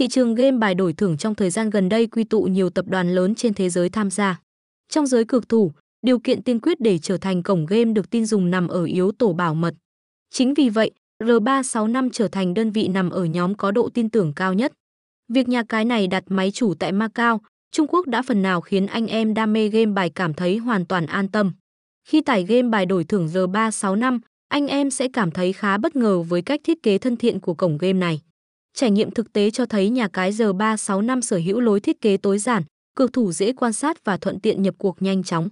thị trường game bài đổi thưởng trong thời gian gần đây quy tụ nhiều tập đoàn lớn trên thế giới tham gia. Trong giới cược thủ, điều kiện tiên quyết để trở thành cổng game được tin dùng nằm ở yếu tố bảo mật. Chính vì vậy, R365 trở thành đơn vị nằm ở nhóm có độ tin tưởng cao nhất. Việc nhà cái này đặt máy chủ tại Macau, Trung Quốc đã phần nào khiến anh em đam mê game bài cảm thấy hoàn toàn an tâm. Khi tải game bài đổi thưởng R365, anh em sẽ cảm thấy khá bất ngờ với cách thiết kế thân thiện của cổng game này. Trải nghiệm thực tế cho thấy nhà cái R365 sở hữu lối thiết kế tối giản, cược thủ dễ quan sát và thuận tiện nhập cuộc nhanh chóng.